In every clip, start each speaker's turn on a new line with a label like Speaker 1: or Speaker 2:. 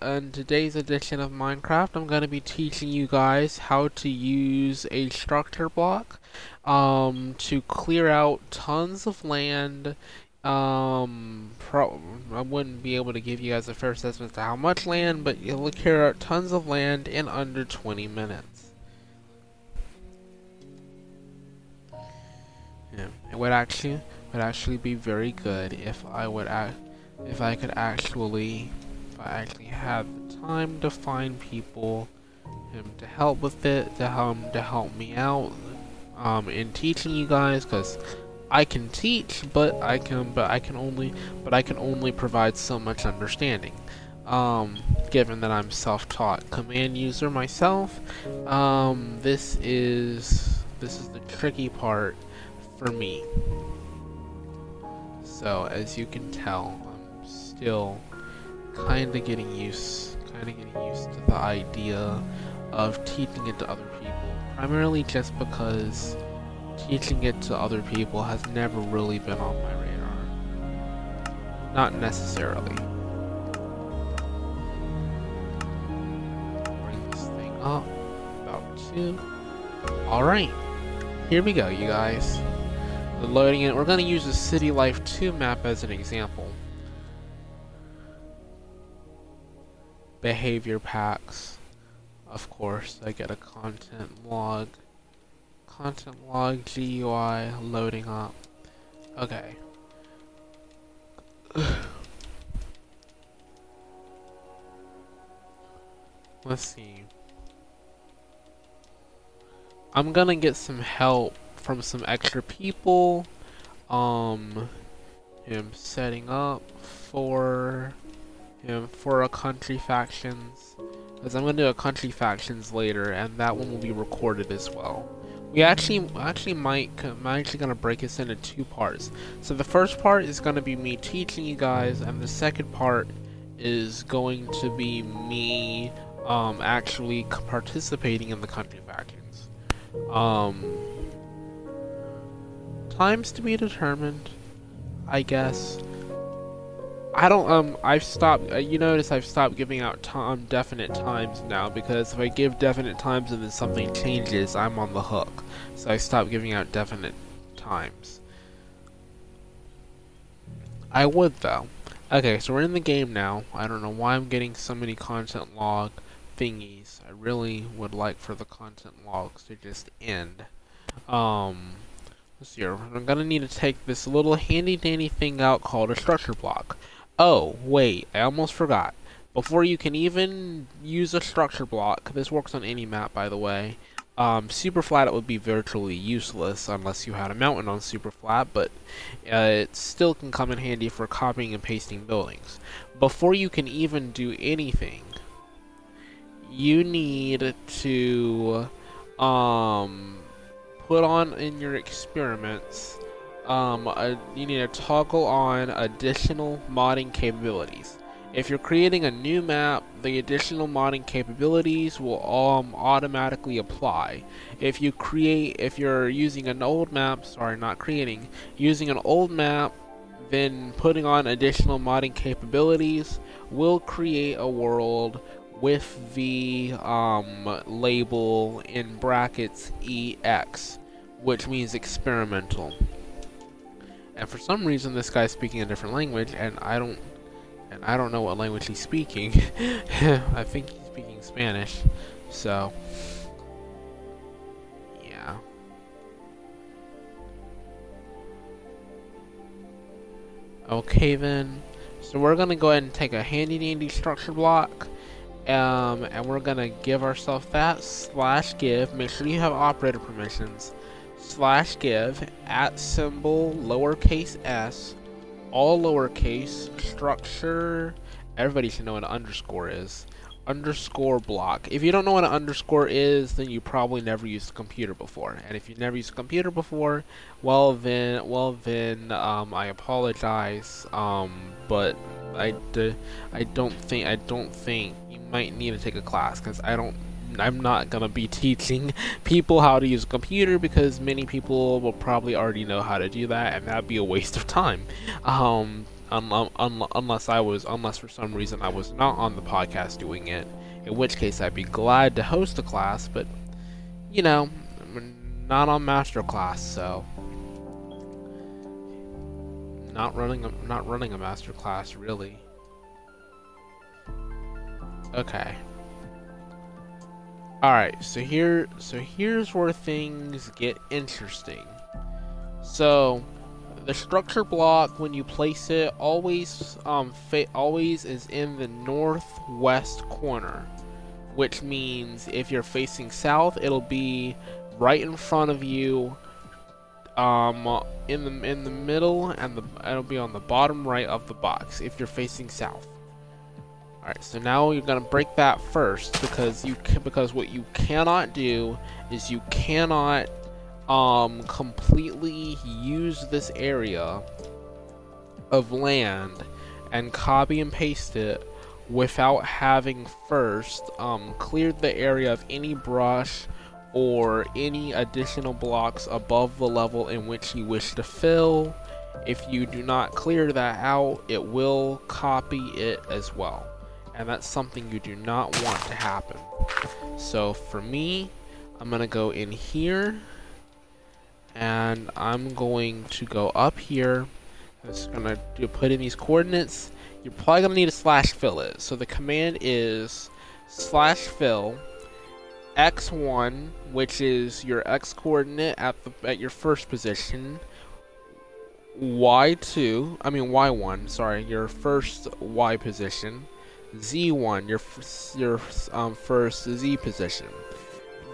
Speaker 1: in today's edition of Minecraft, I'm going to be teaching you guys how to use a structure block um, to clear out tons of land. Um, I wouldn't be able to give you guys a fair assessment to how much land, but you'll clear out tons of land in under 20 minutes. Yeah, it would actually would actually be very good if I would act if I could actually if I actually have the time to find people um, to help with it to help to help me out um, in teaching you guys because I can teach but I can but I can only but I can only provide so much understanding. Um, given that I'm self-taught command user myself um, this is this is the tricky part for me. So as you can tell I'm still kind of getting used, kind of getting used to the idea of teaching it to other people. Primarily just because teaching it to other people has never really been on my radar. Not necessarily. Bring this thing up. About two. Alright. Here we go, you guys. loading it. We're going to use the City Life 2 map as an example. Behavior packs. Of course, I get a content log. Content log GUI loading up. Okay. Let's see. I'm gonna get some help from some extra people. Um, him setting up for him for a country factions because I'm gonna do a country factions later and that one will be recorded as well. We actually actually might I'm actually gonna break this into two parts. So the first part is gonna be me teaching you guys and the second part is going to be me um, actually participating in the country factions. Um, times to be determined, I guess. I don't, um, I've stopped, uh, you notice I've stopped giving out time, definite times now, because if I give definite times and then something changes, I'm on the hook. So I stopped giving out definite times. I would, though. Okay, so we're in the game now. I don't know why I'm getting so many content log thingies. I really would like for the content logs to just end. Um, let's see here. I'm gonna need to take this little handy dandy thing out called a structure block. Oh, wait, I almost forgot. Before you can even use a structure block, this works on any map by the way, um, super flat it would be virtually useless unless you had a mountain on super flat, but uh, it still can come in handy for copying and pasting buildings. Before you can even do anything, you need to um, put on in your experiments um, you need to toggle on additional modding capabilities. If you're creating a new map, the additional modding capabilities will um, automatically apply. If you create, if you're using an old map, sorry, not creating, using an old map, then putting on additional modding capabilities will create a world with the um, label in brackets EX, which means experimental. And for some reason, this guy's speaking a different language, and I don't, and I don't know what language he's speaking. I think he's speaking Spanish. So, yeah. Okay then. So we're gonna go ahead and take a handy dandy structure block. Um, and we're gonna give ourselves that slash give. Make sure you have operator permissions slash give at symbol lowercase s all lowercase structure everybody should know what an underscore is. Underscore block. If you don't know what an underscore is then you probably never used a computer before. And if you've never used a computer before well then well then um, I apologize um, but I, I don't think I don't think you might need to take a class because I don't I'm not gonna be teaching people how to use a computer because many people will probably already know how to do that, and that'd be a waste of time. Um, un un unless I was, unless for some reason I was not on the podcast doing it, in which case I'd be glad to host a class, but, you know, I'm not on master class, so not running a, not running a master class really. Okay. Alright, so here so here's where things get interesting. So the structure block when you place it always um always is in the northwest corner, which means if you're facing south, it'll be right in front of you um in the in the middle and the it'll be on the bottom right of the box if you're facing south. Alright, so now you're gonna break that first because you can, because what you cannot do is you cannot um completely use this area of land and copy and paste it without having first um, cleared the area of any brush or any additional blocks above the level in which you wish to fill. If you do not clear that out, it will copy it as well and that's something you do not want to happen. So for me, I'm gonna go in here and I'm going to go up here. It's gonna do put in these coordinates. You're probably gonna need a slash fill it. So the command is slash fill x1, which is your x coordinate at the at your first position. Y2, I mean Y1, sorry, your first Y position Z1, your your um, first Z position.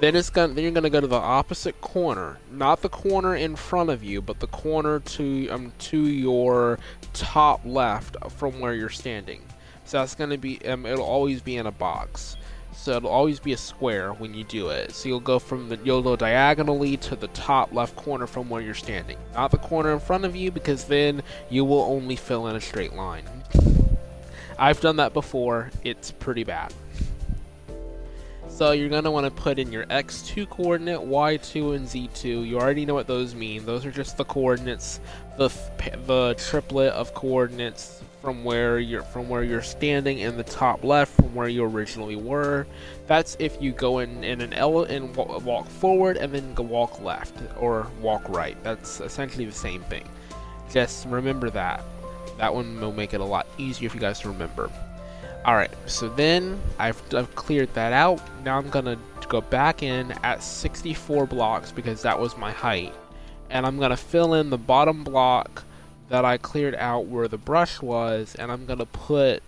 Speaker 1: Then it's gonna then you're gonna go to the opposite corner, not the corner in front of you, but the corner to um to your top left from where you're standing. So that's gonna be um it'll always be in a box. So it'll always be a square when you do it. So you'll go from the you'll go diagonally to the top left corner from where you're standing, not the corner in front of you, because then you will only fill in a straight line. I've done that before. It's pretty bad. So you're going to want to put in your x2 coordinate, y2, and z2. You already know what those mean. Those are just the coordinates, the the triplet of coordinates from where you're from where you're standing in the top left from where you originally were. That's if you go in in an L and walk forward and then walk left or walk right. That's essentially the same thing. Just remember that. That one will make it a lot easier for you guys to remember. Alright, so then I've, I've cleared that out. Now I'm going to go back in at 64 blocks because that was my height. And I'm going to fill in the bottom block that I cleared out where the brush was. And I'm going to put,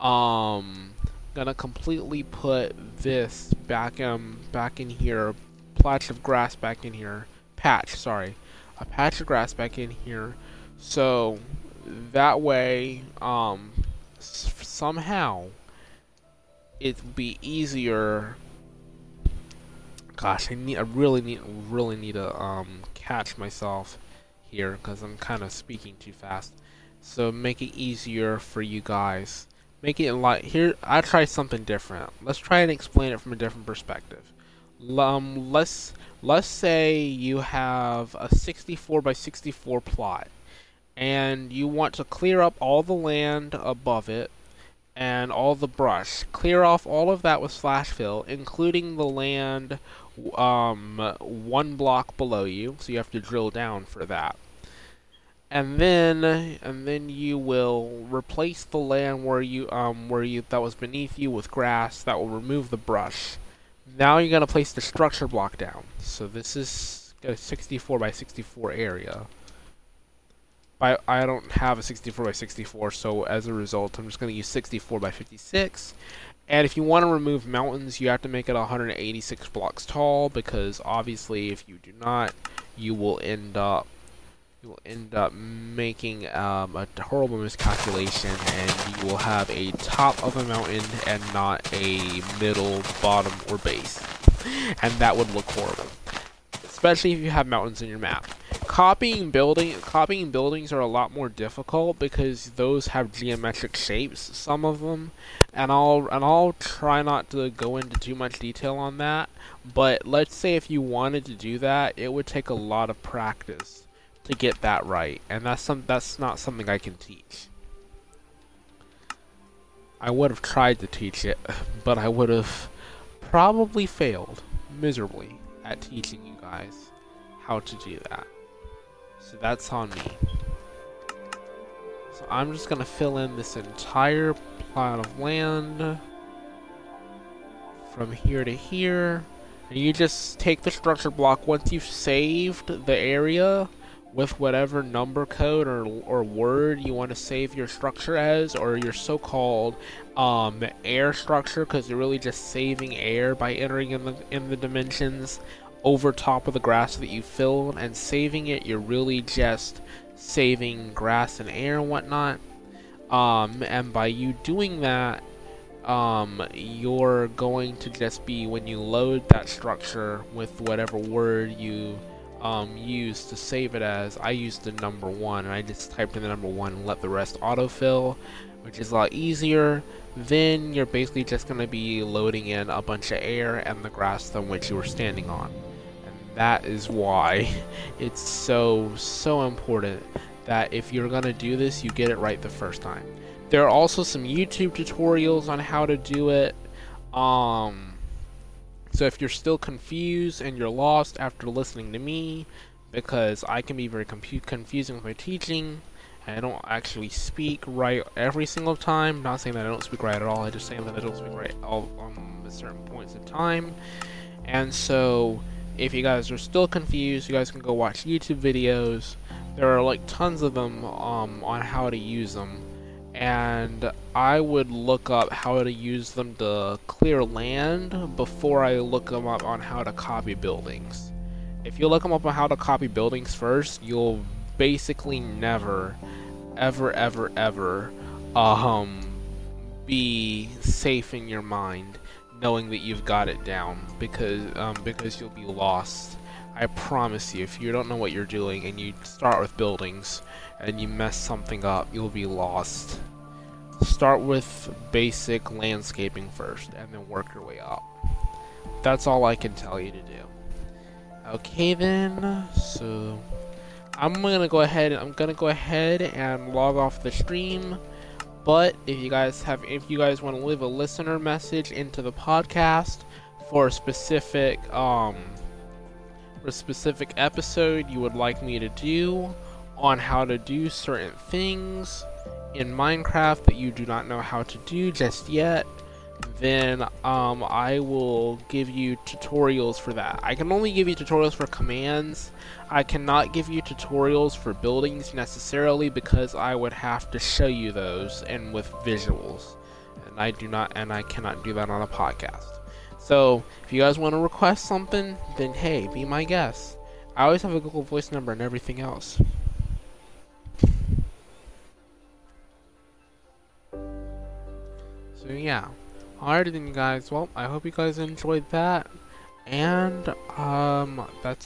Speaker 1: um, going to completely put this back, um, back in here. Patch of grass back in here. Patch, sorry. A patch of grass back in here. So that way, um, somehow, it'd be easier. Gosh, I need, I really need, really need to um catch myself here because I'm kind of speaking too fast. So make it easier for you guys. Make it like here. I try something different. Let's try and explain it from a different perspective. Um, let's let's say you have a 64 by 64 plot and you want to clear up all the land above it and all the brush. Clear off all of that with slash fill, including the land um, one block below you, so you have to drill down for that. And then, and then you will replace the land where you um where you that was beneath you with grass. That will remove the brush. Now you're gonna place the structure block down. So this is a 64 by 64 area. I, I don't have a 64 by 64, so as a result, I'm just going to use 64 by 56. And if you want to remove mountains, you have to make it 186 blocks tall, because obviously, if you do not, you will end up you will end up making um, a horrible miscalculation, and you will have a top of a mountain and not a middle, bottom, or base, and that would look horrible, especially if you have mountains in your map copying building copying buildings are a lot more difficult because those have geometric shapes some of them and I'll and I'll try not to go into too much detail on that but let's say if you wanted to do that it would take a lot of practice to get that right. And that's some that's not something I can teach. I would have tried to teach it, but I would have probably failed miserably at teaching you guys how to do that. So that's on me. So I'm just gonna fill in this entire plot of land from here to here. And you just take the structure block once you've saved the area with whatever number code or, or word you want to save your structure as, or your so-called um, air structure, because you're really just saving air by entering in the in the dimensions over top of the grass that you filled, and saving it, you're really just saving grass and air and whatnot. Um, and by you doing that, um, you're going to just be when you load that structure with whatever word you um, use to save it as. I used the number one, and I just typed in the number one and let the rest autofill, which is a lot easier. Then you're basically just going to be loading in a bunch of air and the grass on which you were standing on. That is why it's so, so important that if you're going to do this, you get it right the first time. There are also some YouTube tutorials on how to do it. Um, so if you're still confused and you're lost after listening to me, because I can be very confusing with my teaching, and I don't actually speak right every single time. Not saying that I don't speak right at all. I just saying that I don't speak right all um, at certain points in time. And so, if you guys are still confused, you guys can go watch YouTube videos. There are like tons of them um, on how to use them and I would look up how to use them to clear land before I look them up on how to copy buildings. If you look them up on how to copy buildings first, you'll basically never, ever, ever, ever, um, be safe in your mind knowing that you've got it down because um, because you'll be lost. I promise you, if you don't know what you're doing and you start with buildings, and you mess something up, you'll be lost. Start with basic landscaping first, and then work your way up. That's all I can tell you to do. Okay then, so I'm gonna go ahead. I'm gonna go ahead and log off the stream. But if you guys have, if you guys want to leave a listener message into the podcast for a specific, um, for a specific episode you would like me to do, on how to do certain things in Minecraft that you do not know how to do just yet, then um, I will give you tutorials for that. I can only give you tutorials for commands. I cannot give you tutorials for buildings necessarily because I would have to show you those and with visuals. And I do not and I cannot do that on a podcast. So, if you guys want to request something, then hey, be my guest. I always have a Google Voice number and everything else. So yeah. Alright then guys, well, I hope you guys enjoyed that. And, um, that's